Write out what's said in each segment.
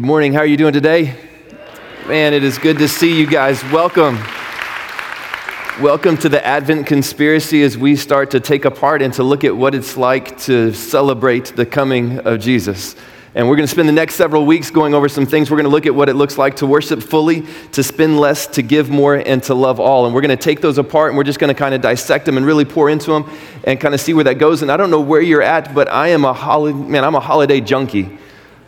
Good morning. How are you doing today? Man, it is good to see you guys. Welcome. Welcome to the Advent conspiracy as we start to take apart and to look at what it's like to celebrate the coming of Jesus. And we're going to spend the next several weeks going over some things. We're going to look at what it looks like to worship fully, to spend less, to give more, and to love all. And we're going to take those apart and we're just going to kind of dissect them and really pour into them and kind of see where that goes. And I don't know where you're at, but I am a holiday, man, I'm a holiday junkie.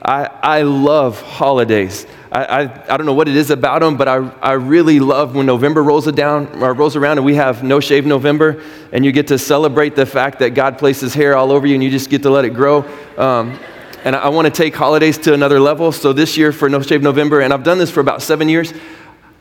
I, I love holidays. I, I, I, don't know what it is about them, but I, I really love when November rolls, down, or rolls around and we have No Shave November, and you get to celebrate the fact that God places hair all over you and you just get to let it grow. Um, and I want to take holidays to another level. So this year for No Shave November, and I've done this for about seven years,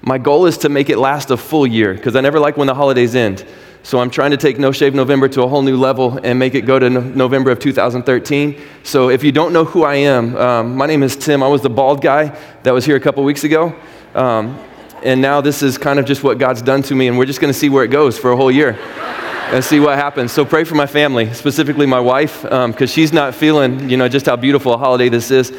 my goal is to make it last a full year because I never like when the holidays end. So I'm trying to take No Shave November to a whole new level and make it go to no- November of 2013. So if you don't know who I am, um, my name is Tim. I was the bald guy that was here a couple weeks ago. Um, and now this is kind of just what God's done to me, and we're just going to see where it goes for a whole year and see what happens. So pray for my family, specifically my wife, because um, she's not feeling, you know, just how beautiful a holiday this is.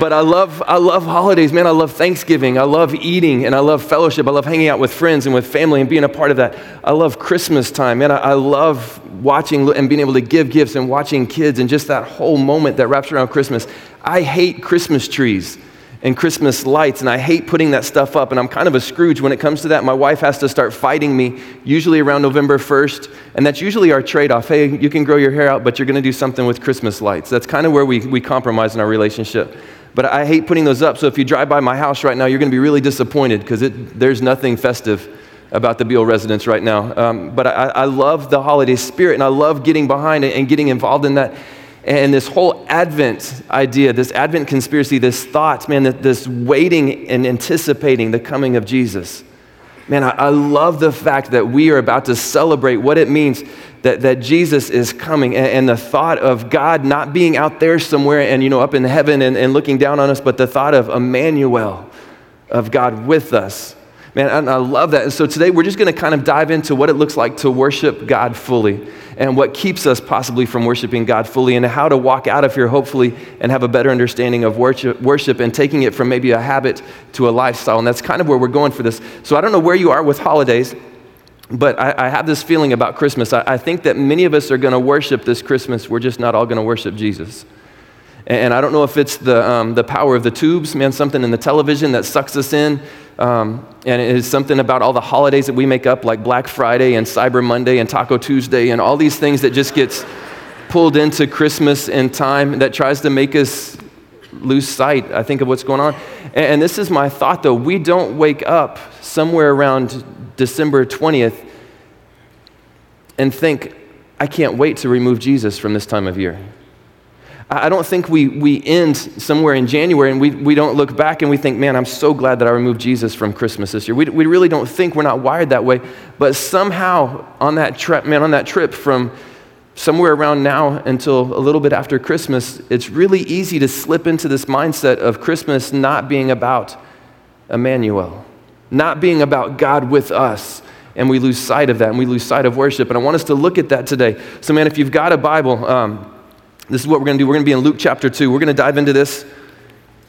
But I love, I love holidays, man. I love Thanksgiving. I love eating and I love fellowship. I love hanging out with friends and with family and being a part of that. I love Christmas time, man. I, I love watching and being able to give gifts and watching kids and just that whole moment that wraps around Christmas. I hate Christmas trees and Christmas lights, and I hate putting that stuff up. And I'm kind of a Scrooge when it comes to that. My wife has to start fighting me, usually around November 1st, and that's usually our trade off. Hey, you can grow your hair out, but you're going to do something with Christmas lights. That's kind of where we, we compromise in our relationship. But I hate putting those up, so if you drive by my house right now, you're going to be really disappointed because there's nothing festive about the Beale residence right now. Um, but I, I love the holiday spirit, and I love getting behind it and getting involved in that. And this whole Advent idea, this Advent conspiracy, this thought, man, this waiting and anticipating the coming of Jesus. Man, I, I, love the fact that we are about to celebrate what it means that, that Jesus is coming and, and, the thought of God not being out there somewhere and, you know, up in heaven and, and looking down on us, but the thought of Emmanuel, of God with us. Man, and I love that. And so today we're just going to kind of dive into what it looks like to worship God fully and what keeps us possibly from worshiping God fully and how to walk out of here, hopefully, and have a better understanding of worship, worship and taking it from maybe a habit to a lifestyle. And that's kind of where we're going for this. So I don't know where you are with holidays, but I, I have this feeling about Christmas. I, I think that many of us are going to worship this Christmas. We're just not all going to worship Jesus. And I don't know if it's the, um, the power of the tubes, man, something in the television that sucks us in. Um, and it is something about all the holidays that we make up, like Black Friday and Cyber Monday and Taco Tuesday and all these things that just gets pulled into Christmas and time that tries to make us lose sight, I think, of what's going on. And, and this is my thought, though. We don't wake up somewhere around December 20th and think, I can't wait to remove Jesus from this time of year. I don't think we, we end somewhere in January and we, we don't look back and we think, man, I'm so glad that I removed Jesus from Christmas this year. We, we really don't think we're not wired that way. But somehow on that trip, man, on that trip from somewhere around now until a little bit after Christmas, it's really easy to slip into this mindset of Christmas not being about Emmanuel, not being about God with us. And we lose sight of that and we lose sight of worship. And I want us to look at that today. So, man, if you've got a Bible, um, this is what we're going to do. We're going to be in Luke chapter 2. We're going to dive into this,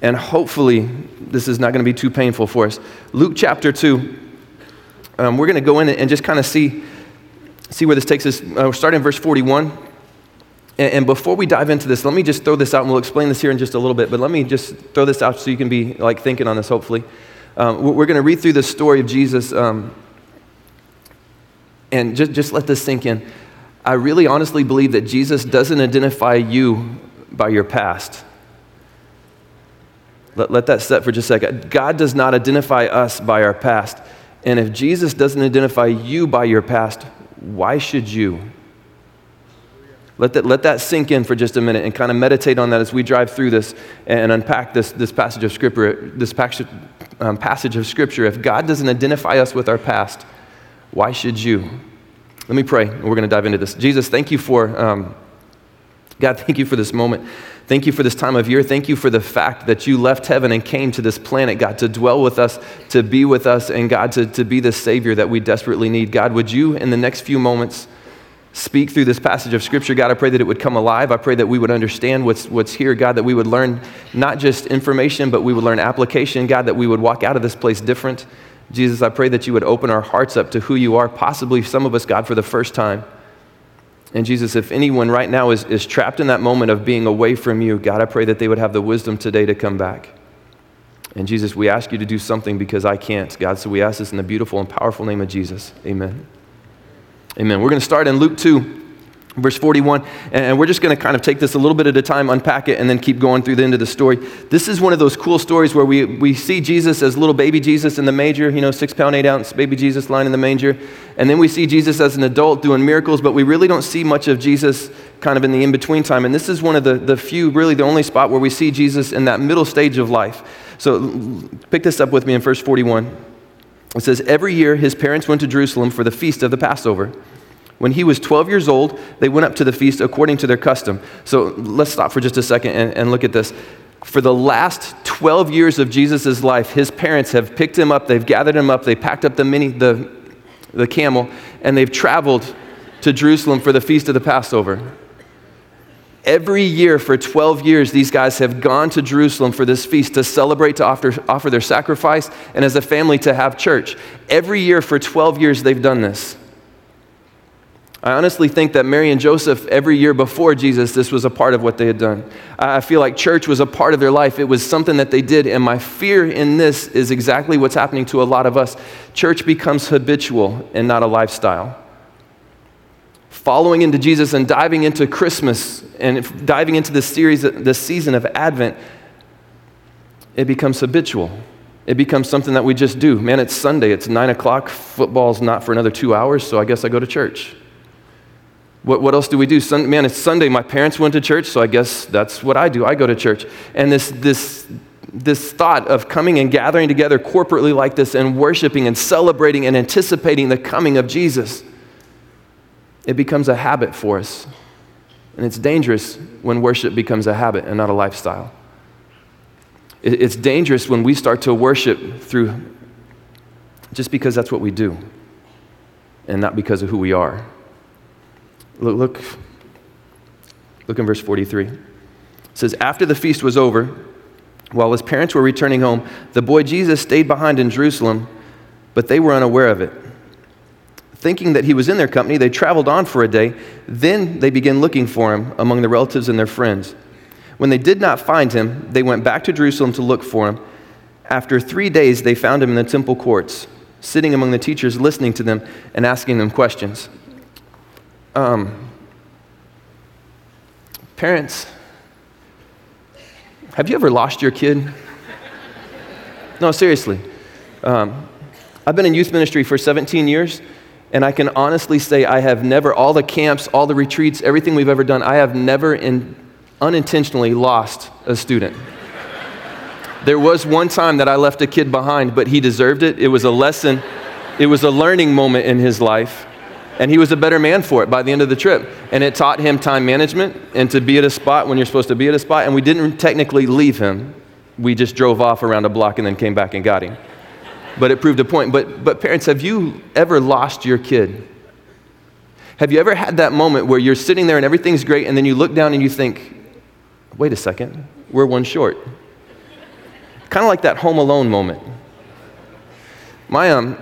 and hopefully, this is not going to be too painful for us. Luke chapter 2, um, we're going to go in and just kind of see, see where this takes us. Uh, we're starting in verse 41. And, and before we dive into this, let me just throw this out, and we'll explain this here in just a little bit, but let me just throw this out so you can be like thinking on this, hopefully. Um, we're going to read through the story of Jesus um, and just, just let this sink in. I really honestly believe that Jesus doesn't identify you by your past. Let, let that set for just a second. God does not identify us by our past. And if Jesus doesn't identify you by your past, why should you? Let that, let that sink in for just a minute and kind of meditate on that as we drive through this and unpack this, this passage of Scripture. This passage, um, passage of Scripture. If God doesn't identify us with our past, why should you? Let me pray, and we're going to dive into this. Jesus, thank you for, um, God, thank you for this moment. Thank you for this time of year. Thank you for the fact that you left heaven and came to this planet, God, to dwell with us, to be with us, and God, to, to be the Savior that we desperately need. God, would you, in the next few moments, speak through this passage of Scripture. God, I pray that it would come alive. I pray that we would understand what's, what's here, God, that we would learn not just information, but we would learn application, God, that we would walk out of this place different. Jesus, I pray that you would open our hearts up to who you are, possibly some of us, God, for the first time. And Jesus, if anyone right now is, is trapped in that moment of being away from you, God, I pray that they would have the wisdom today to come back. And Jesus, we ask you to do something because I can't, God. So we ask this in the beautiful and powerful name of Jesus. Amen. Amen. We're going to start in Luke 2 verse 41 and we're just going to kind of take this a little bit at a time unpack it and then keep going through the end of the story. This is one of those cool stories where we, we see jesus as little baby jesus in the manger you know six pound eight ounce baby jesus lying in the manger. And then we see jesus as an adult doing miracles but we really don't see much of jesus kind of in the in-between time. And this is one of the, the few really the only spot where we see jesus in that middle stage of life. So pick this up with me in verse 41 it says, Every year his parents went to Jerusalem for the feast of the Passover. When he was 12 years old, they went up to the feast according to their custom. So let's stop for just a second and, and look at this. For the last 12 years of Jesus' life, his parents have picked him up, they've gathered him up, they packed up the mini, the, the camel, and they've traveled to Jerusalem for the feast of the Passover. Every year for 12 years, these guys have gone to Jerusalem for this feast to celebrate, to offer, offer their sacrifice, and as a family to have church. Every year for 12 years, they've done this. I honestly think that Mary and Joseph, every year before Jesus, this was a part of what they had done. I feel like church was a part of their life. It was something that they did. And my fear in this is exactly what's happening to a lot of us. Church becomes habitual and not a lifestyle following into Jesus and diving into Christmas and diving into this series, this season of Advent, it becomes habitual. It becomes something that we just do. Man, it's Sunday, it's nine o'clock, football's not for another two hours, so I guess I go to church. What, what else do we do? Sun, man, it's Sunday, my parents went to church, so I guess that's what I do. I go to church. And this, this, this thought of coming and gathering together corporately like this and worshiping and celebrating and anticipating the coming of Jesus it becomes a habit for us. And it's dangerous when worship becomes a habit and not a lifestyle. It's dangerous when we start to worship through just because that's what we do and not because of who we are. Look, look, look in verse 43. It says, After the feast was over, while his parents were returning home, the boy Jesus stayed behind in Jerusalem, but they were unaware of it. Thinking that he was in their company, they traveled on for a day. Then they began looking for him among the relatives and their friends. When they did not find him, they went back to Jerusalem to look for him. After three days, they found him in the temple courts, sitting among the teachers, listening to them and asking them questions. Um, parents, have you ever lost your kid? No, seriously. Um, I've been in youth ministry for 17 years. And I can honestly say I have never, all the camps, all the retreats, everything we've ever done, I have never in, unintentionally lost a student. there was one time that I left a kid behind, but he deserved it. It was a lesson, it was a learning moment in his life. And he was a better man for it by the end of the trip. And it taught him time management and to be at a spot when you're supposed to be at a spot. And we didn't technically leave him, we just drove off around a block and then came back and got him but it proved a point. But, but parents, have you ever lost your kid? Have you ever had that moment where you're sitting there and everything's great, and then you look down and you think, wait a second, we're one short? Kind of like that Home Alone moment. My, um,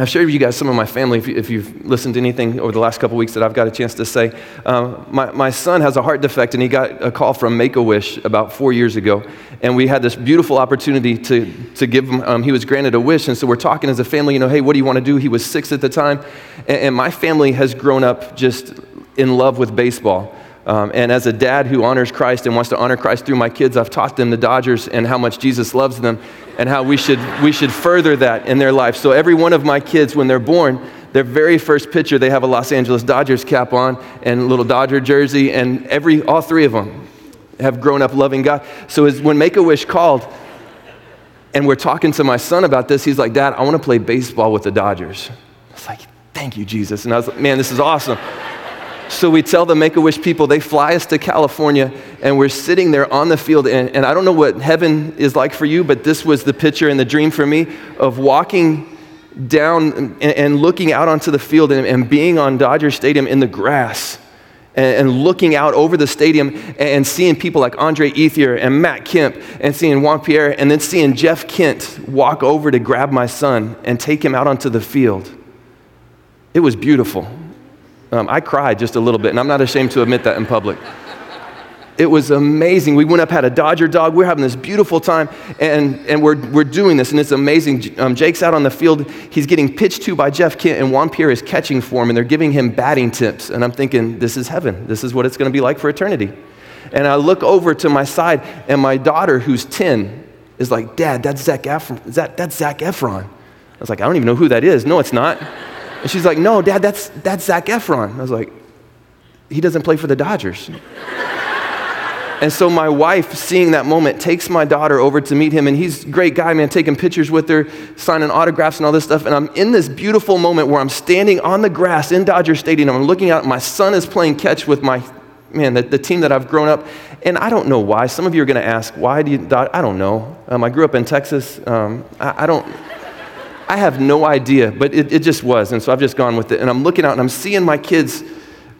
I've shared with you guys some of my family, if, you, have listened to anything over the last couple weeks that I've got a chance to say. Um, my, my son has a heart defect, and he got a call from Make a Wish about four years ago. And we had this beautiful opportunity to, to give him, um, he was granted a wish. And so we're talking as a family, you know, hey, what do you want to do? He was six at the time. And, and my family has grown up just in love with baseball. Um, and as a dad who honors Christ and wants to honor Christ through my kids, I've taught them the Dodgers and how much Jesus loves them and how we should, we should further that in their life. So every one of my kids, when they're born, their very first picture, they have a Los Angeles Dodgers cap on and a little Dodger jersey, and every, all three of them have grown up loving God. So as, when Make a Wish called, and we're talking to my son about this, he's like, Dad, I want to play baseball with the Dodgers. I was like, Thank you, Jesus. And I was like, Man, this is awesome. So we tell the Make a Wish people, they fly us to California, and we're sitting there on the field. And, and, I don't know what heaven is like for you, but this was the picture and the dream for me of walking down and, and looking out onto the field and, and being on Dodger Stadium in the grass and, and looking out over the stadium and seeing people like Andre Ethier and Matt Kemp and seeing Juan Pierre and then seeing Jeff Kent walk over to grab my son and take him out onto the field. It was beautiful. Um, I cried just a little bit, and I'm not ashamed to admit that in public. It was amazing. We went up, had a Dodger dog. We are having this beautiful time, and, and we're, we're doing this, and it's amazing. Um, Jake's out on the field. He's getting pitched to by Jeff Kent, and Juan Pierre is catching for him, and they're giving him batting tips. And I'm thinking, this is heaven. This is what it's going to be like for eternity. And I look over to my side, and my daughter, who's 10, is like, Dad, that's Zac Efron. That, that's Zac Efron. I was like, I don't even know who that is. No, it's not. And she's like, No, Dad, that's, that's Zac Efron. I was like, He doesn't play for the Dodgers. And so my wife, seeing that moment, takes my daughter over to meet him, and he's a great guy, man, taking pictures with her, signing autographs and all this stuff. And I'm in this beautiful moment where I'm standing on the grass in Dodger Stadium. I'm looking out, my son is playing catch with my, man, the, the team that I've grown up. And I don't know why. Some of you are going to ask, why do you, I don't know. Um, I grew up in Texas. Um, I, I, don't, I have no idea, but it, it just was. And so I've just gone with it. And I'm looking out and I'm seeing my kids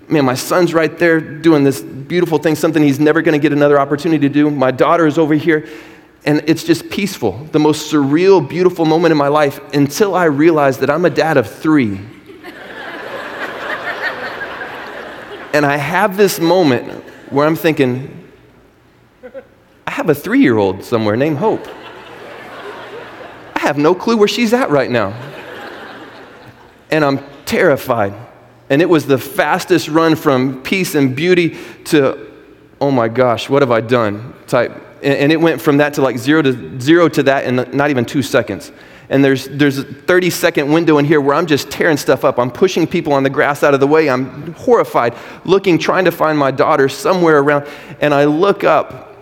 man, my son's right there doing this beautiful thing, something he's never going to get another opportunity to do. My daughter is over here, and it's just peaceful. The most surreal, beautiful moment in my life until I realized that I'm a dad of three. and I have this moment where I'm thinking, I have a three year old somewhere named Hope. I have no clue where she's at right now. And I'm terrified. And it was the fastest run from peace and beauty to, oh my gosh, what have I done type. And it went from that to like zero to zero to that in not even two seconds. And there's, there's a 30 second window in here where I'm just tearing stuff up. I'm pushing people on the grass out of the way. I'm horrified, looking, trying to find my daughter somewhere around. And I look up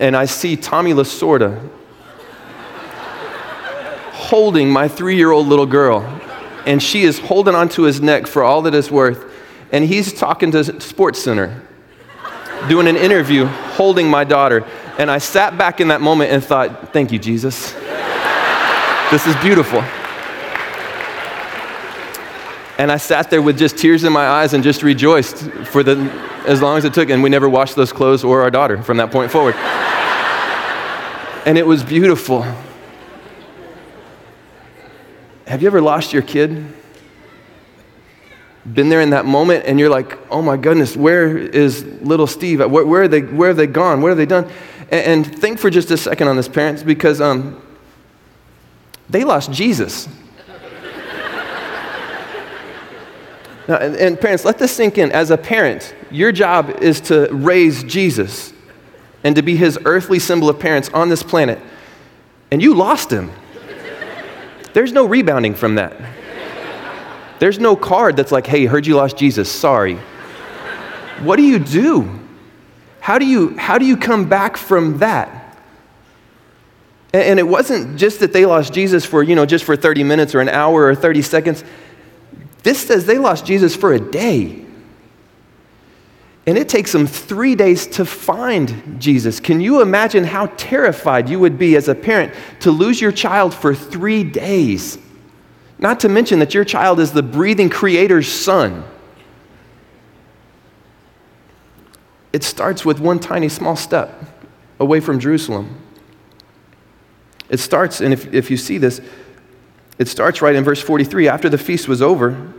and I see Tommy Lasorda holding my three year old little girl and she is holding onto his neck for all that it's worth. And he's talking to Sports Center, doing an interview, holding my daughter. And I sat back in that moment and thought, thank you, Jesus. this is beautiful. And I sat there with just tears in my eyes and just rejoiced for the, as long as it took. And we never washed those clothes or our daughter from that point forward. and it was beautiful. Have you ever lost your kid? Been there in that moment and you're like, oh my goodness, where is little Steve? Where, where, are they, where have they gone? What have they done? And, and think for just a second on this, parents, because um, they lost Jesus. now, and, and parents, let this sink in. As a parent, your job is to raise Jesus and to be his earthly symbol of parents on this planet. And you lost him. There's no rebounding from that. There's no card that's like, hey, heard you lost Jesus, sorry. What do you do? How do you, how do you come back from that? And it wasn't just that they lost Jesus for, you know, just for 30 minutes or an hour or 30 seconds. This says they lost Jesus for a day. And it takes them three days to find Jesus. Can you imagine how terrified you would be as a parent to lose your child for three days? Not to mention that your child is the breathing Creator's son. It starts with one tiny small step away from Jerusalem. It starts, and if, if you see this, it starts right in verse 43. After the feast was over,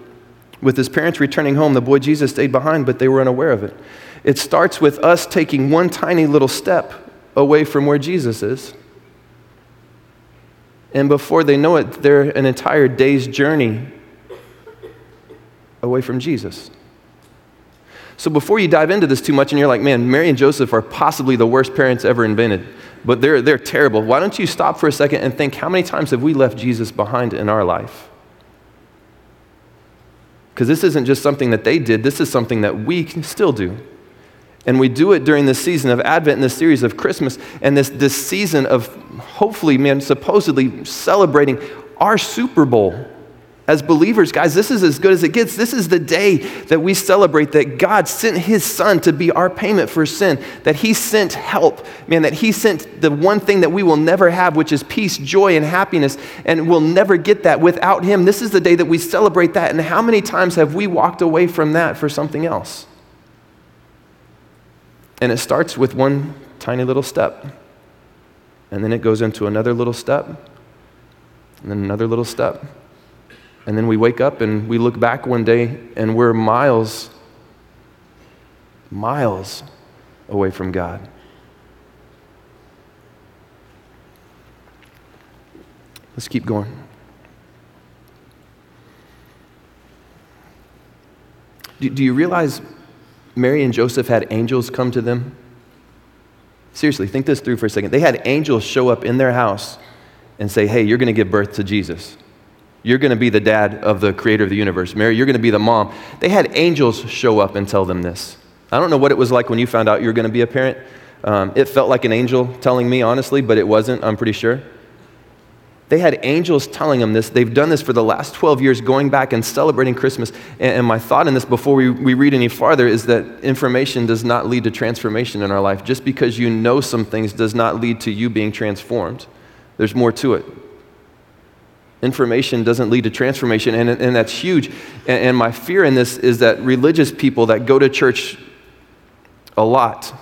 with his parents returning home, the boy Jesus stayed behind, but they were unaware of it. It starts with us taking one tiny little step away from where Jesus is. And before they know it, they're an entire day's journey away from Jesus. So before you dive into this too much and you're like, man, Mary and Joseph are possibly the worst parents ever invented, but they're, they're terrible, why don't you stop for a second and think how many times have we left Jesus behind in our life? Because this isn't just something that they did, this is something that we can still do. And we do it during this season of Advent and this series of Christmas and this, this season of hopefully, man, supposedly celebrating our Super Bowl. As believers, guys, this is as good as it gets. This is the day that we celebrate that God sent his son to be our payment for sin, that he sent help, man, that he sent the one thing that we will never have, which is peace, joy, and happiness, and we'll never get that without him. This is the day that we celebrate that. And how many times have we walked away from that for something else? And it starts with one tiny little step, and then it goes into another little step, and then another little step. And then we wake up and we look back one day and we're miles, miles away from God. Let's keep going. Do, do, you realize Mary and Joseph had angels come to them? Seriously, think this through for a second. They had angels show up in their house and say, Hey, you're going to give birth to Jesus. You're going to be the dad of the creator of the universe. Mary, you're going to be the mom. They had angels show up and tell them this. I don't know what it was like when you found out you were going to be a parent. Um, it felt like an angel telling me, honestly, but it wasn't, I'm pretty sure. They had angels telling them this. They've done this for the last 12 years, going back and celebrating Christmas. And, my thought in this before we, we read any farther is that information does not lead to transformation in our life. Just because you know some things does not lead to you being transformed. There's more to it. Information doesn't lead to transformation, and, and that's huge. And, and my fear in this is that religious people that go to church a lot,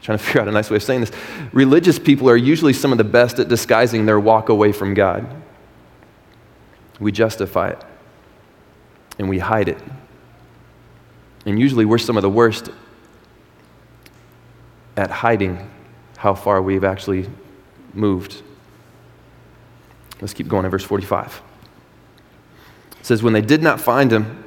trying to figure out a nice way of saying this, religious people are usually some of the best at disguising their walk away from God. We justify it, and we hide it. And usually we're some of the worst at hiding how far we've actually moved. Let's keep going in verse 45. It says, When they did not find him,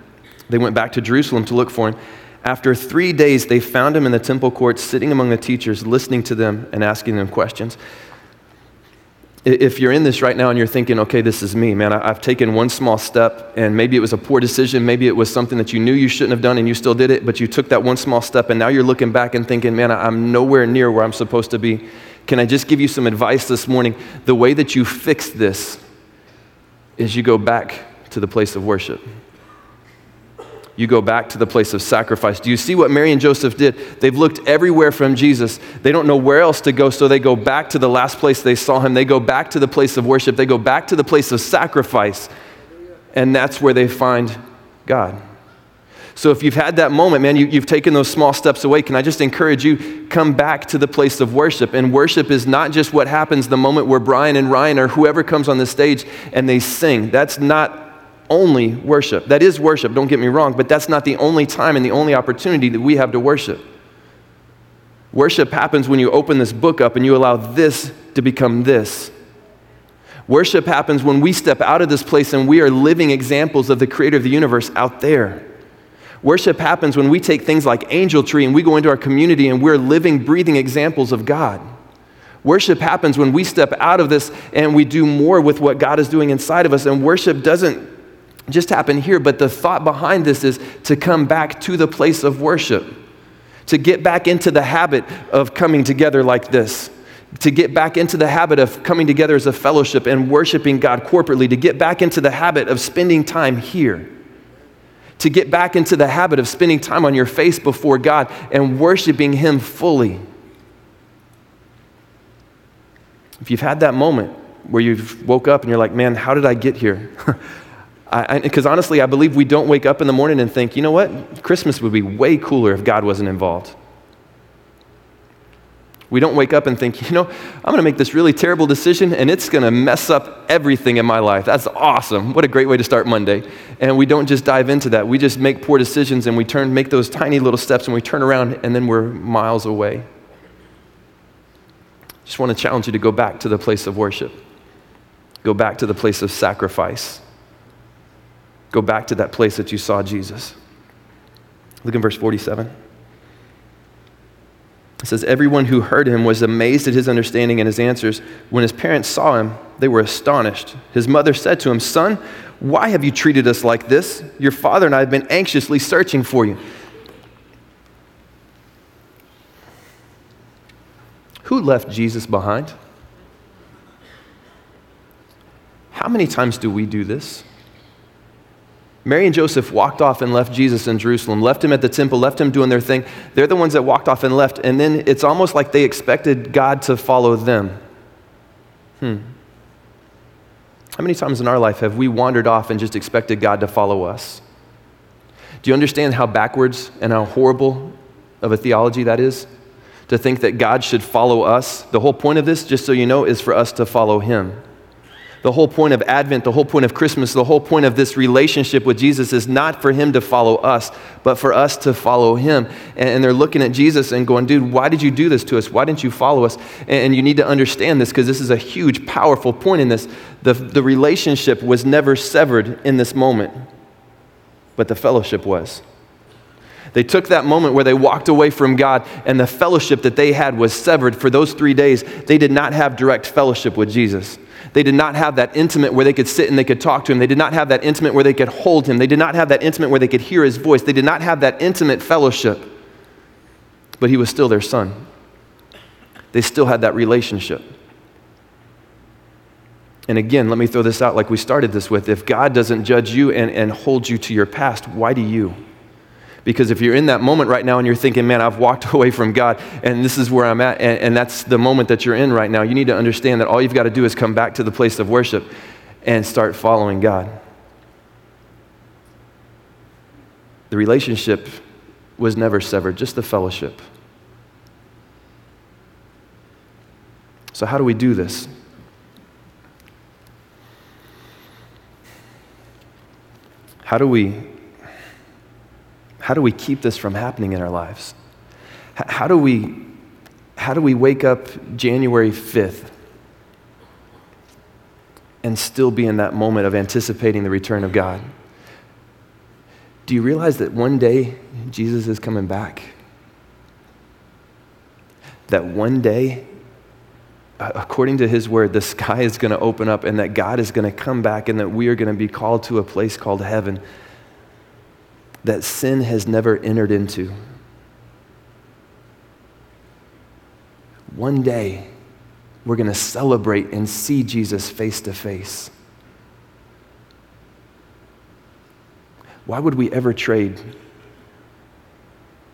they went back to Jerusalem to look for him. After three days, they found him in the temple courts, sitting among the teachers, listening to them and asking them questions. If you're in this right now and you're thinking, okay, this is me, man, I've taken one small step and maybe it was a poor decision, maybe it was something that you knew you shouldn't have done and you still did it, but you took that one small step and now you're looking back and thinking, man, I'm nowhere near where I'm supposed to be. Can I just give you some advice this morning? The way that you fix this is you go back to the place of worship. You go back to the place of sacrifice. Do you see what Mary and Joseph did? They've looked everywhere from Jesus. They don't know where else to go, so they go back to the last place they saw him. They go back to the place of worship. They go back to the place of sacrifice. And that's where they find God. So if you've had that moment, man, you, have taken those small steps away, can I just encourage you, come back to the place of worship. And worship is not just what happens the moment where Brian and Ryan or whoever comes on the stage and they sing. That's not only worship. That is worship, don't get me wrong, but that's not the only time and the only opportunity that we have to worship. Worship happens when you open this book up and you allow this to become this. Worship happens when we step out of this place and we are living examples of the creator of the universe out there. Worship happens when we take things like Angel Tree and we go into our community and we're living, breathing examples of God. Worship happens when we step out of this and we do more with what God is doing inside of us. And worship doesn't just happen here, but the thought behind this is to come back to the place of worship, to get back into the habit of coming together like this to get back into the habit of coming together as a fellowship and worshiping God corporately, to get back into the habit of spending time here to get back into the habit of spending time on your face before God and worshiping Him fully. If you've had that moment where you've woke up and you're like, man, how did I get here? Because honestly, I believe we don't wake up in the morning and think, you know what? Christmas would be way cooler if God wasn't involved. We don't wake up and think, you know, I'm going to make this really terrible decision and it's going to mess up everything in my life. That's awesome. What a great way to start Monday. And we don't just dive into that. We just make poor decisions and we turn make those tiny little steps and we turn around and then we're miles away. Just want to challenge you to go back to the place of worship. Go back to the place of sacrifice. Go back to that place that you saw Jesus. Look in verse 47. It says, Everyone who heard him was amazed at his understanding and his answers. When his parents saw him, they were astonished. His mother said to him, Son, why have you treated us like this? Your father and I have been anxiously searching for you. Who left Jesus behind? How many times do we do this? Mary and Joseph walked off and left Jesus in Jerusalem, left him at the temple, left him doing their thing. They're the ones that walked off and left, and then it's almost like they expected God to follow them. Hmm. How many times in our life have we wandered off and just expected God to follow us? Do you understand how backwards and how horrible of a theology that is? To think that God should follow us. The whole point of this, just so you know, is for us to follow Him. The whole point of Advent, the whole point of Christmas, the whole point of this relationship with Jesus is not for him to follow us, but for us to follow him. And they're looking at Jesus and going, dude, why did you do this to us? Why didn't you follow us? And you need to understand this because this is a huge, powerful point in this. The, the relationship was never severed in this moment, but the fellowship was. They took that moment where they walked away from God and the fellowship that they had was severed for those three days. They did not have direct fellowship with Jesus. They did not have that intimate where they could sit and they could talk to him. They did not have that intimate where they could hold him. They did not have that intimate where they could hear his voice. They did not have that intimate fellowship. But he was still their son. They still had that relationship. And again, let me throw this out like we started this with. If God doesn't judge you and, and hold you to your past, why do you? Because if you're in that moment right now and you're thinking, man, I've walked away from God and this is where I'm at, and, and that's the moment that you're in right now, you need to understand that all you've got to do is come back to the place of worship and start following God. The relationship was never severed, just the fellowship. So, how do we do this? How do we how do we keep this from happening in our lives? How do we, how do we wake up January 5th and still be in that moment of anticipating the return of God? Do you realize that one day Jesus is coming back? That one day, according to his word, the sky is going to open up and that God is going to come back and that we are going to be called to a place called heaven that sin has never entered into. One day, we're going to celebrate and see Jesus face to face. Why would we ever trade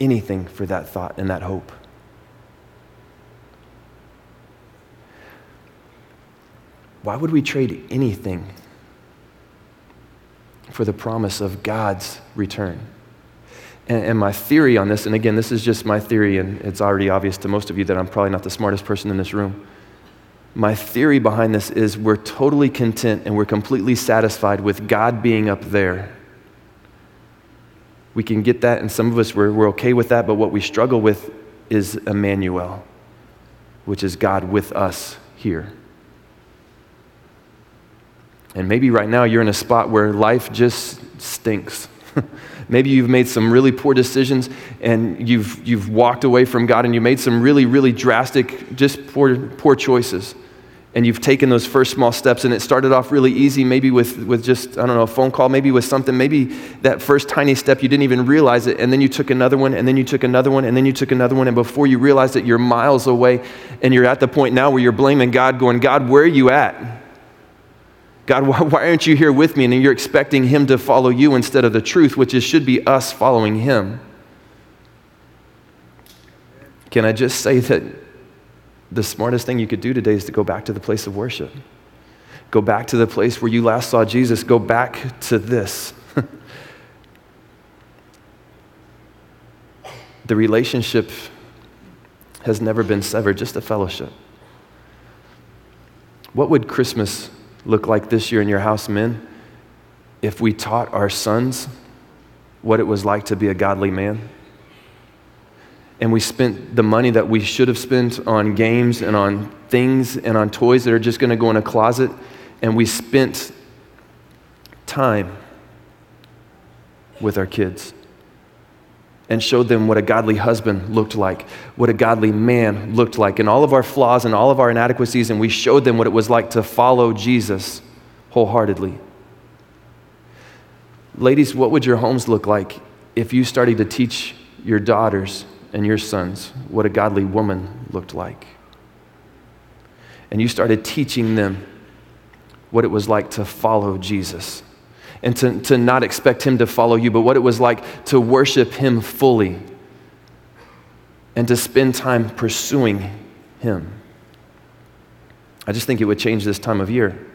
anything for that thought and that hope? Why would we trade anything for the promise of God's return. And, and, my theory on this, and again, this is just my theory, and it's already obvious to most of you that I'm probably not the smartest person in this room. My theory behind this is we're totally content and we're completely satisfied with God being up there. We can get that, and some of us, we're, we're okay with that, but what we struggle with is Emmanuel, which is God with us here. And maybe right now you're in a spot where life just stinks. maybe you've made some really poor decisions and you've, you've walked away from God and you made some really, really drastic, just poor, poor choices. And you've taken those first small steps and it started off really easy, maybe with, with just, I don't know, a phone call, maybe with something, maybe that first tiny step, you didn't even realize it. And then you took another one, and then you took another one, and then you took another one. And before you realized it, you're miles away and you're at the point now where you're blaming God, going, God, where are you at? God, why, why aren't you here with me? And you're expecting Him to follow you instead of the truth, which is, should be us following Him. Can I just say that the smartest thing you could do today is to go back to the place of worship? Go back to the place where you last saw Jesus. Go back to this. the relationship has never been severed, just a fellowship. What would Christmas look like this year in your house, men, if we taught our sons what it was like to be a godly man? And we spent the money that we should have spent on games and on things and on toys that are just going to go in a closet, and we spent time with our kids and showed them what a godly husband looked like, what a godly man looked like, and all of our flaws and all of our inadequacies, and we showed them what it was like to follow Jesus wholeheartedly. Ladies, what would your homes look like if you started to teach your daughters and your sons what a godly woman looked like? And you started teaching them what it was like to follow Jesus and to, to not expect Him to follow you, but what it was like to worship Him fully and to spend time pursuing Him. I just think it would change this time of year.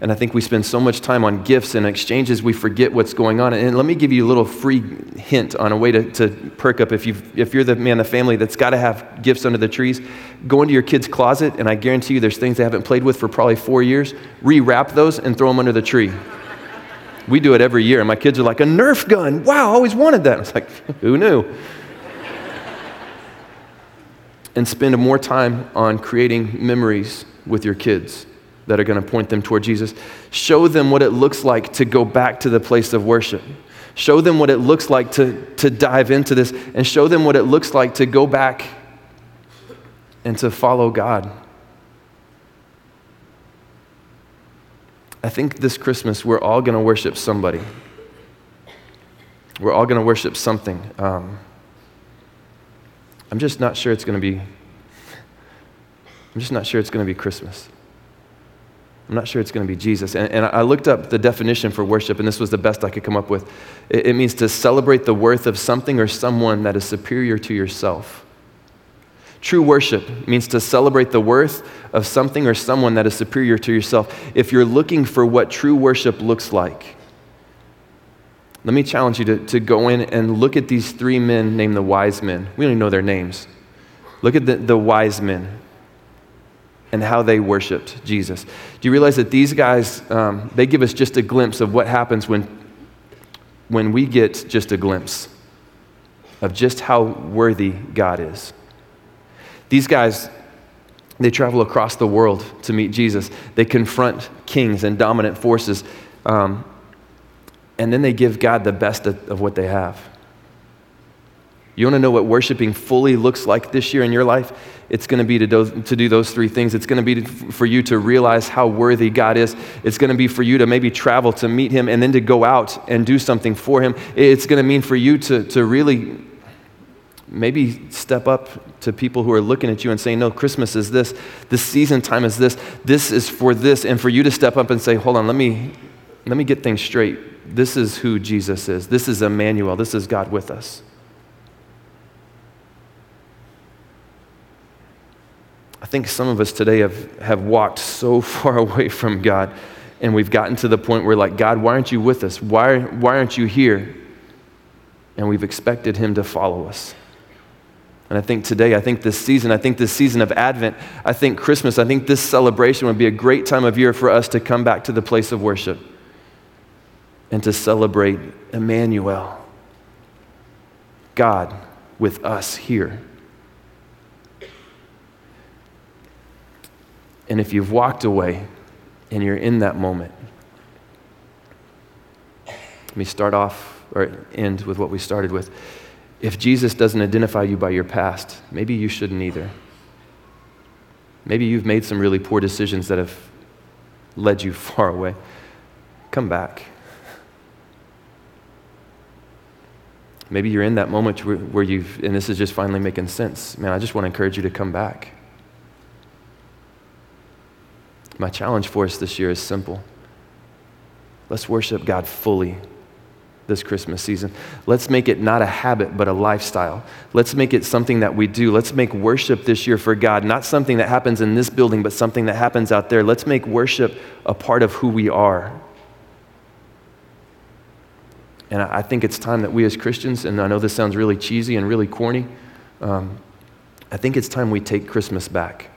And I think we spend so much time on gifts and exchanges, we forget what's going on. And let me give you a little free hint on a way to, to perk up. If, you if you're the man of the family that's got to have gifts under the trees, go into your kid's closet, and I guarantee you there's things they haven't played with for probably four years. Rewrap those and throw them under the tree. We do it every year, and my kids are like, a Nerf gun. Wow, I always wanted that. I was like, who knew? and spend more time on creating memories with your kids that are going to point them toward Jesus. Show them what it looks like to go back to the place of worship. Show them what it looks like to, to dive into this, and show them what it looks like to go back and to follow God. I think this Christmas we're all going to worship somebody. We're all going to worship something. Um, I'm just not sure it's going to be. I'm just not sure it's going to be Christmas. I'm not sure it's going to be Jesus. And, and, I looked up the definition for worship, and this was the best I could come up with. It, it means to celebrate the worth of something or someone that is superior to yourself. True worship means to celebrate the worth of something or someone that is superior to yourself. If you're looking for what true worship looks like, let me challenge you to, to go in and look at these three men named the wise men. We don't even know their names. Look at the, the wise men and how they worshiped Jesus. Do you realize that these guys, um, they give us just a glimpse of what happens when, when we get just a glimpse of just how worthy God is? These guys, they travel across the world to meet Jesus. They confront kings and dominant forces, um, and then they give God the best of, of what they have. You want to know what worshiping fully looks like this year in your life? It's going to be to do, to do those three things. It's going to be to, for you to realize how worthy God is. It's going to be for you to maybe travel to meet Him and then to go out and do something for Him. It's going to mean for you to, to really maybe step up to people who are looking at you and saying, No, Christmas is this, this season time is this, this is for this, and for you to step up and say, Hold on, let me, let me get things straight. This is who Jesus is. This is Emmanuel. This is God with us. I think some of us today have, have walked so far away from God, and we've gotten to the point where, like, God, why aren't you with us? Why, why aren't you here? And we've expected Him to follow us. And I think today, I think this season, I think this season of Advent, I think Christmas, I think this celebration would be a great time of year for us to come back to the place of worship and to celebrate Emmanuel, God with us here. And if you've walked away and you're in that moment, let me start off or end with what we started with. If Jesus doesn't identify you by your past, maybe you shouldn't either. Maybe you've made some really poor decisions that have led you far away. Come back. Maybe you're in that moment where you've, and this is just finally making sense. Man, I just want to encourage you to come back. My challenge for us this year is simple. Let's worship God fully this Christmas season. Let's make it not a habit, but a lifestyle. Let's make it something that we do. Let's make worship this year for God not something that happens in this building, but something that happens out there. Let's make worship a part of who we are. And I think it's time that we as Christians, and I know this sounds really cheesy and really corny, um, I think it's time we take Christmas back.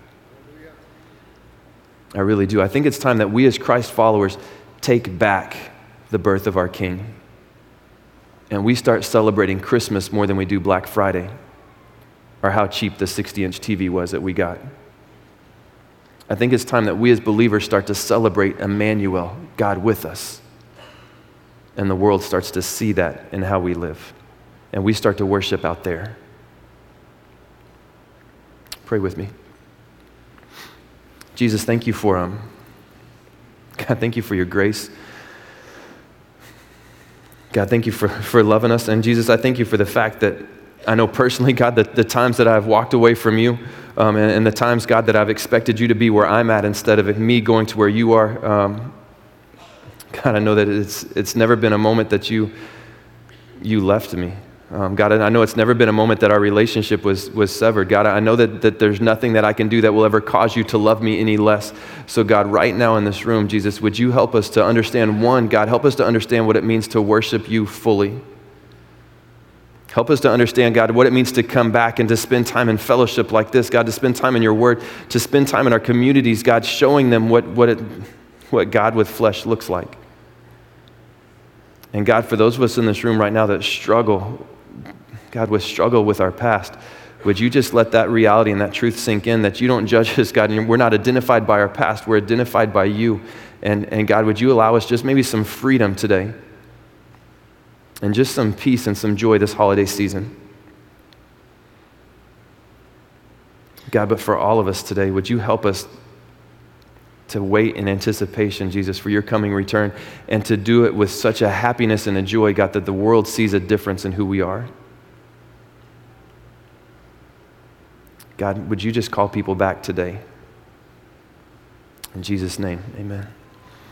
I really do. I think it's time that we as Christ followers take back the birth of our King and we start celebrating Christmas more than we do Black Friday or how cheap the 60 inch TV was that we got. I think it's time that we as believers start to celebrate Emmanuel, God with us. And the world starts to see that in how we live. And we start to worship out there. Pray with me. Jesus, thank you for um, God, thank you for your grace. God, thank you for, for loving us. And Jesus, I thank you for the fact that I know personally, God, that the times that I've walked away from you um, and, and, the times, God, that I've expected you to be where I'm at instead of me going to where you are. Um, God, I know that it's, it's never been a moment that you, you left me. Um, God, I know it's never been a moment that our relationship was, was severed. God, I know that, that there's nothing that I can do that will ever cause you to love me any less. So, God, right now in this room, Jesus, would you help us to understand one, God, help us to understand what it means to worship you fully. Help us to understand, God, what it means to come back and to spend time in fellowship like this, God, to spend time in your word, to spend time in our communities, God, showing them what, what, it, what God with flesh looks like. And God, for those of us in this room right now that struggle God, with struggle with our past, would you just let that reality and that truth sink in that you don't judge us, God, and we're not identified by our past, we're identified by you. And, and God, would you allow us just maybe some freedom today and just some peace and some joy this holiday season? God, but for all of us today, would you help us to wait in anticipation, Jesus, for your coming return and to do it with such a happiness and a joy, God, that the world sees a difference in who we are? God, would you just call people back today? In Jesus' name, amen.